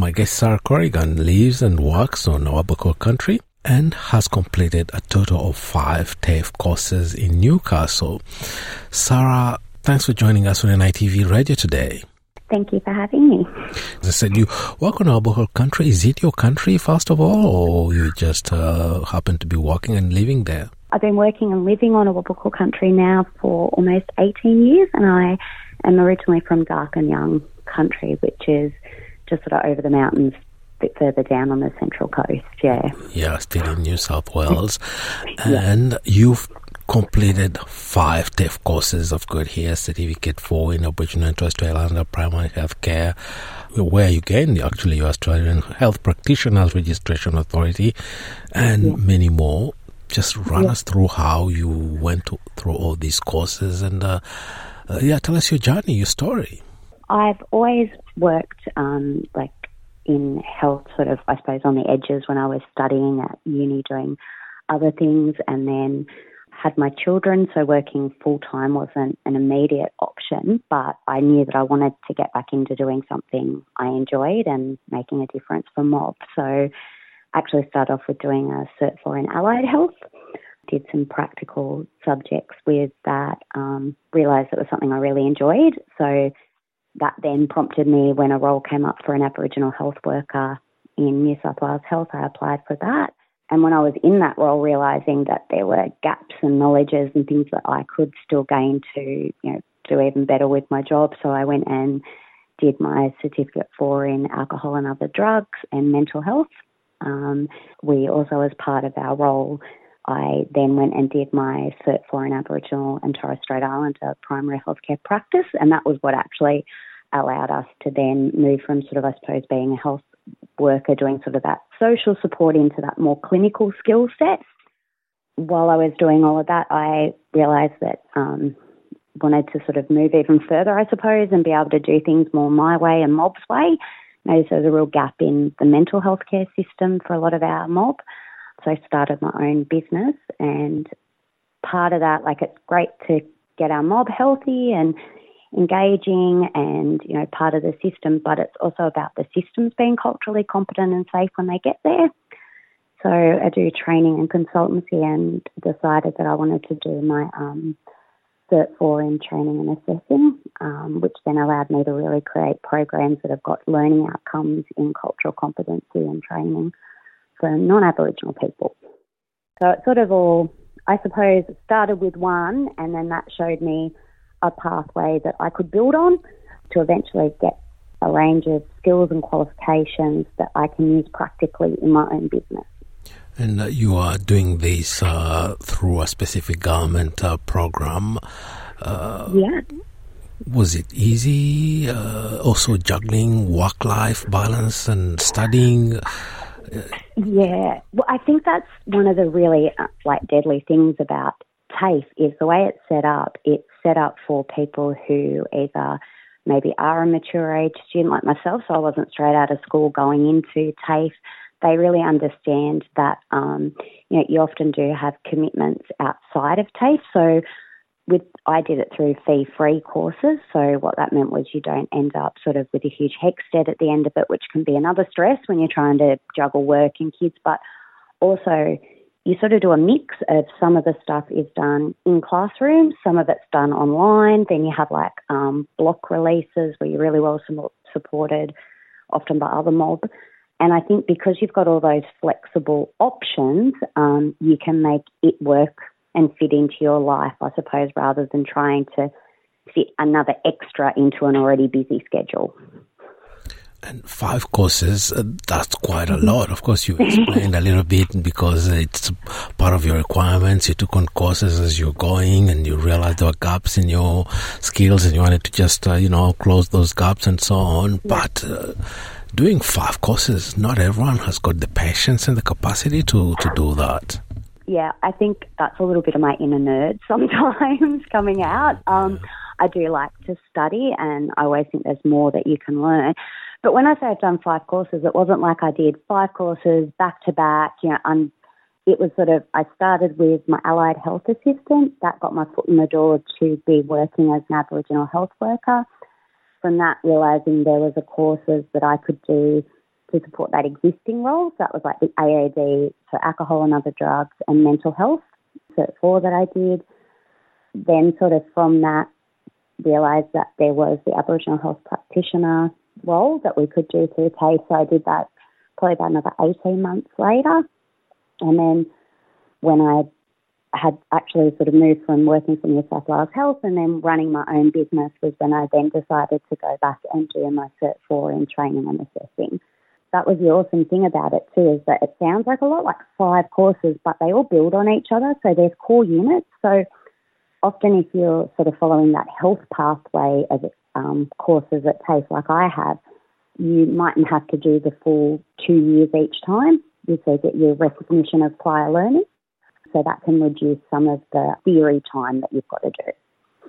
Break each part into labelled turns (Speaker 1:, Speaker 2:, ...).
Speaker 1: My guest Sarah Corrigan lives and works on Awabakal country and has completed a total of five TAFE courses in Newcastle. Sarah, thanks for joining us on NITV Radio today.
Speaker 2: Thank you for having me.
Speaker 1: As I said, you work on Awabakal country. Is it your country, first of all, or you just uh, happen to be working and living there?
Speaker 2: I've been working and living on Awabakal country now for almost 18 years, and I am originally from Darkinjung country, which is just sort of over the mountains a bit further down on the central coast, yeah.
Speaker 1: Yeah, still in New South Wales. And yeah. you've completed five TAFE courses of good here, certificate four in Aboriginal and Torres Strait Islander primary health care, where you gained the actually your Australian Health Practitioners Registration Authority, and yeah. many more. Just run yeah. us through how you went to, through all these courses and, uh, uh, yeah, tell us your journey, your story.
Speaker 2: I've always worked um, like in health, sort of, I suppose, on the edges when I was studying at uni, doing other things, and then had my children, so working full time wasn't an immediate option, but I knew that I wanted to get back into doing something I enjoyed and making a difference for mob. So actually started off with doing a Cert 4 in Allied Health. Did some practical subjects with that, um, realised it was something I really enjoyed. So that then prompted me when a role came up for an Aboriginal health worker in New South Wales Health, I applied for that. And when I was in that role, realizing that there were gaps and knowledges and things that I could still gain to, you know, do even better with my job. So I went and did my certificate four in alcohol and other drugs and mental health. Um, we also, as part of our role, I then went and did my Cert 4 in Aboriginal and Torres Strait Islander primary healthcare practice, and that was what actually allowed us to then move from sort of, I suppose, being a health worker doing sort of that social support into that more clinical skill set. While I was doing all of that, I realised that um, wanted to sort of move even further, I suppose, and be able to do things more my way and mob's way. Noticed there's a real gap in the mental health care system for a lot of our mob. So I started my own business and part of that, like it's great to get our mob healthy and engaging and, you know, part of the system, but it's also about the systems being culturally competent and safe when they get there. So I do training and consultancy and decided that I wanted to do my um, Cert 4 in training and assessing, um, which then allowed me to really create programs that have got learning outcomes in cultural competency and training for non-Aboriginal people. So it sort of all, I suppose, started with one and then that showed me a pathway that I could build on to eventually get a range of skills and qualifications that I can use practically in my own business.
Speaker 1: And uh, you are doing this uh, through a specific government uh, program.
Speaker 2: Uh, yeah.
Speaker 1: Was it easy? Uh, also juggling work life balance and studying?
Speaker 2: Yeah. Well, I think that's one of the really uh, like deadly things about TAFE is the way it's set up. It's set up for people who either maybe are a mature age student like myself, so I wasn't straight out of school going into TAFE. They really understand that um, you know you often do have commitments outside of TAFE. So with I did it through fee free courses. So what that meant was you don't end up sort of with a huge HECS debt at the end of it, which can be another stress when you're trying to juggle work and kids, but also you sort of do a mix of some of the stuff is done in classrooms, some of it's done online. Then you have like um, block releases where you're really well supported, often by other mob. And I think because you've got all those flexible options, um, you can make it work and fit into your life, I suppose, rather than trying to fit another extra into an already busy schedule.
Speaker 1: And five courses, uh, that's quite a lot. Of course, you explained a little bit because it's part of your requirements. You took on courses as you're going and you realized there were gaps in your skills and you wanted to just, uh, you know, close those gaps and so on. But uh, doing five courses, not everyone has got the patience and the capacity to, to do that.
Speaker 2: Yeah, I think that's a little bit of my inner nerd sometimes coming out. Um, I do like to study and I always think there's more that you can learn. But when I say I've done five courses, it wasn't like I did five courses back to back. You know, I'm, it was sort of I started with my allied health assistant. That got my foot in the door to be working as an Aboriginal health worker. From that, realising there was a courses that I could do to support that existing role. So that was like the AOD, so alcohol and other drugs, and mental health. So four that I did. Then sort of from that, realised that there was the Aboriginal health practitioner role that we could do through TAFE. So I did that probably about another 18 months later. And then when I had actually sort of moved from working for New South Wales Health and then running my own business was when I then decided to go back and do my Cert 4 in training and assessing. That was the awesome thing about it too, is that it sounds like a lot like five courses, but they all build on each other. So there's core units. So often if you're sort of following that health pathway of um, courses at TAFE like I have, you mightn't have to do the full two years each time. You so get your recognition of prior learning. So that can reduce some of the theory time that you've got to do.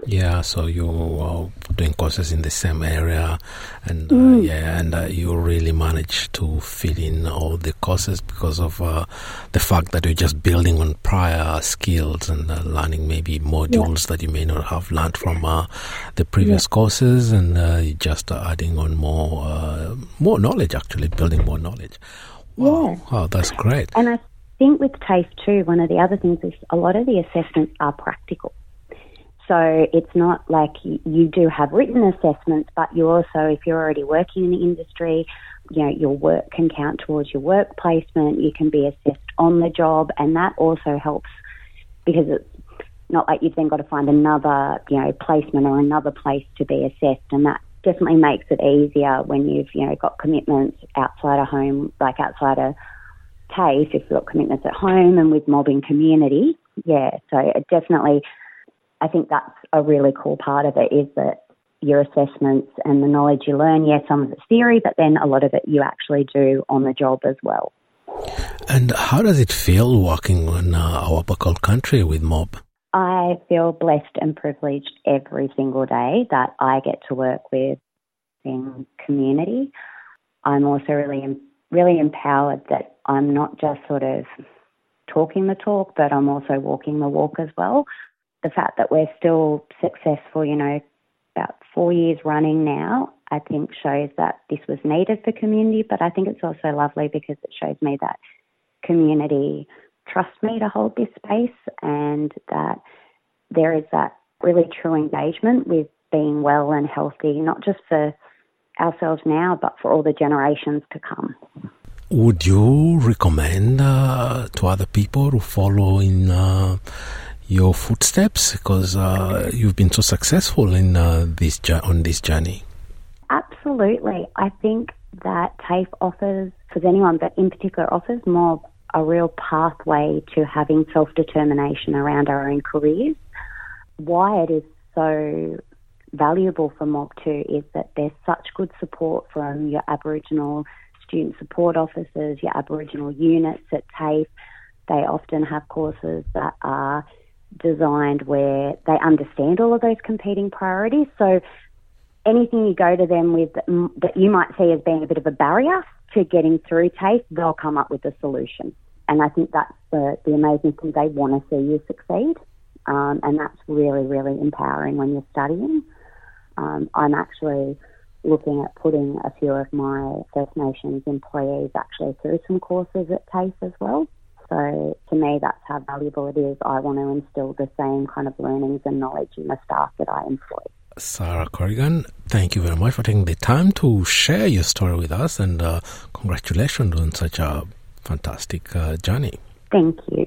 Speaker 1: Yeah, so you are doing courses in the same area, and uh, mm. yeah, and uh, you really manage to fill in all the courses because of uh, the fact that you're just building on prior skills and uh, learning maybe modules yeah. that you may not have learned from uh, the previous yeah. courses, and uh, you're just adding on more more knowledge, actually building more knowledge. Wow, yeah. wow, that's great.
Speaker 2: And I think with TAFE too, one of the other things is a lot of the assessments are practical. So it's not like you, do have written assessments, but you also, if you're already working in the industry, you know, your work can count towards your work placement. You can be assessed on the job, and that also helps because it's not like you've then got to find another, you know, placement or another place to be assessed, and that definitely makes it easier when you've, you know, got commitments outside of home, like outside of TAFE, if you've got commitments at home and with mobbing community. Yeah, so it definitely, I think that's a really cool part of it is that your assessments and the knowledge you learn, yes, some of it's theory, but then a lot of it you actually do on the job as well.
Speaker 1: And how does it feel working in uh, Awabakal country with mob?
Speaker 2: I feel blessed and privileged every single day that I get to work with in community. I'm also really really empowered that I'm not just sort of talking the talk, but I'm also walking the walk as well. The fact that we're still successful, you know, about four years running now, I think shows that this was needed for community, but I think it's also lovely because it shows me that community trust me to hold this space and that there is that really true engagement with being well and healthy, not just for ourselves now, but for all the generations to come.
Speaker 1: Would you recommend uh, to other people to follow in uh, your footsteps because uh, you've been so successful in uh, this on this journey?
Speaker 2: Absolutely, I think that TAFE offers, for anyone, but in particular offers more a real pathway to having self determination around our own careers. Why it is so valuable for Mob too is that there's such good support from your Aboriginal student support officers, your Aboriginal units at TAFE. They often have courses that are designed where they understand all of those competing priorities. So anything you go to them with that you might see as being a bit of a barrier to getting through TAFE, they'll come up with a solution. And I think that's the, the amazing thing. They want to see you succeed. Um, and that's really, really empowering when you're studying. Um, I'm actually looking at putting a few of my First Nations employees actually through some courses at TAFE as well. So to me, that's how valuable it is. I want to instill the same kind of learnings and knowledge in the staff that I employ.
Speaker 1: Sarah Corrigan, thank you very much for taking the time to share your story with us and uh, congratulations on such a fantastic uh, journey.
Speaker 2: Thank you.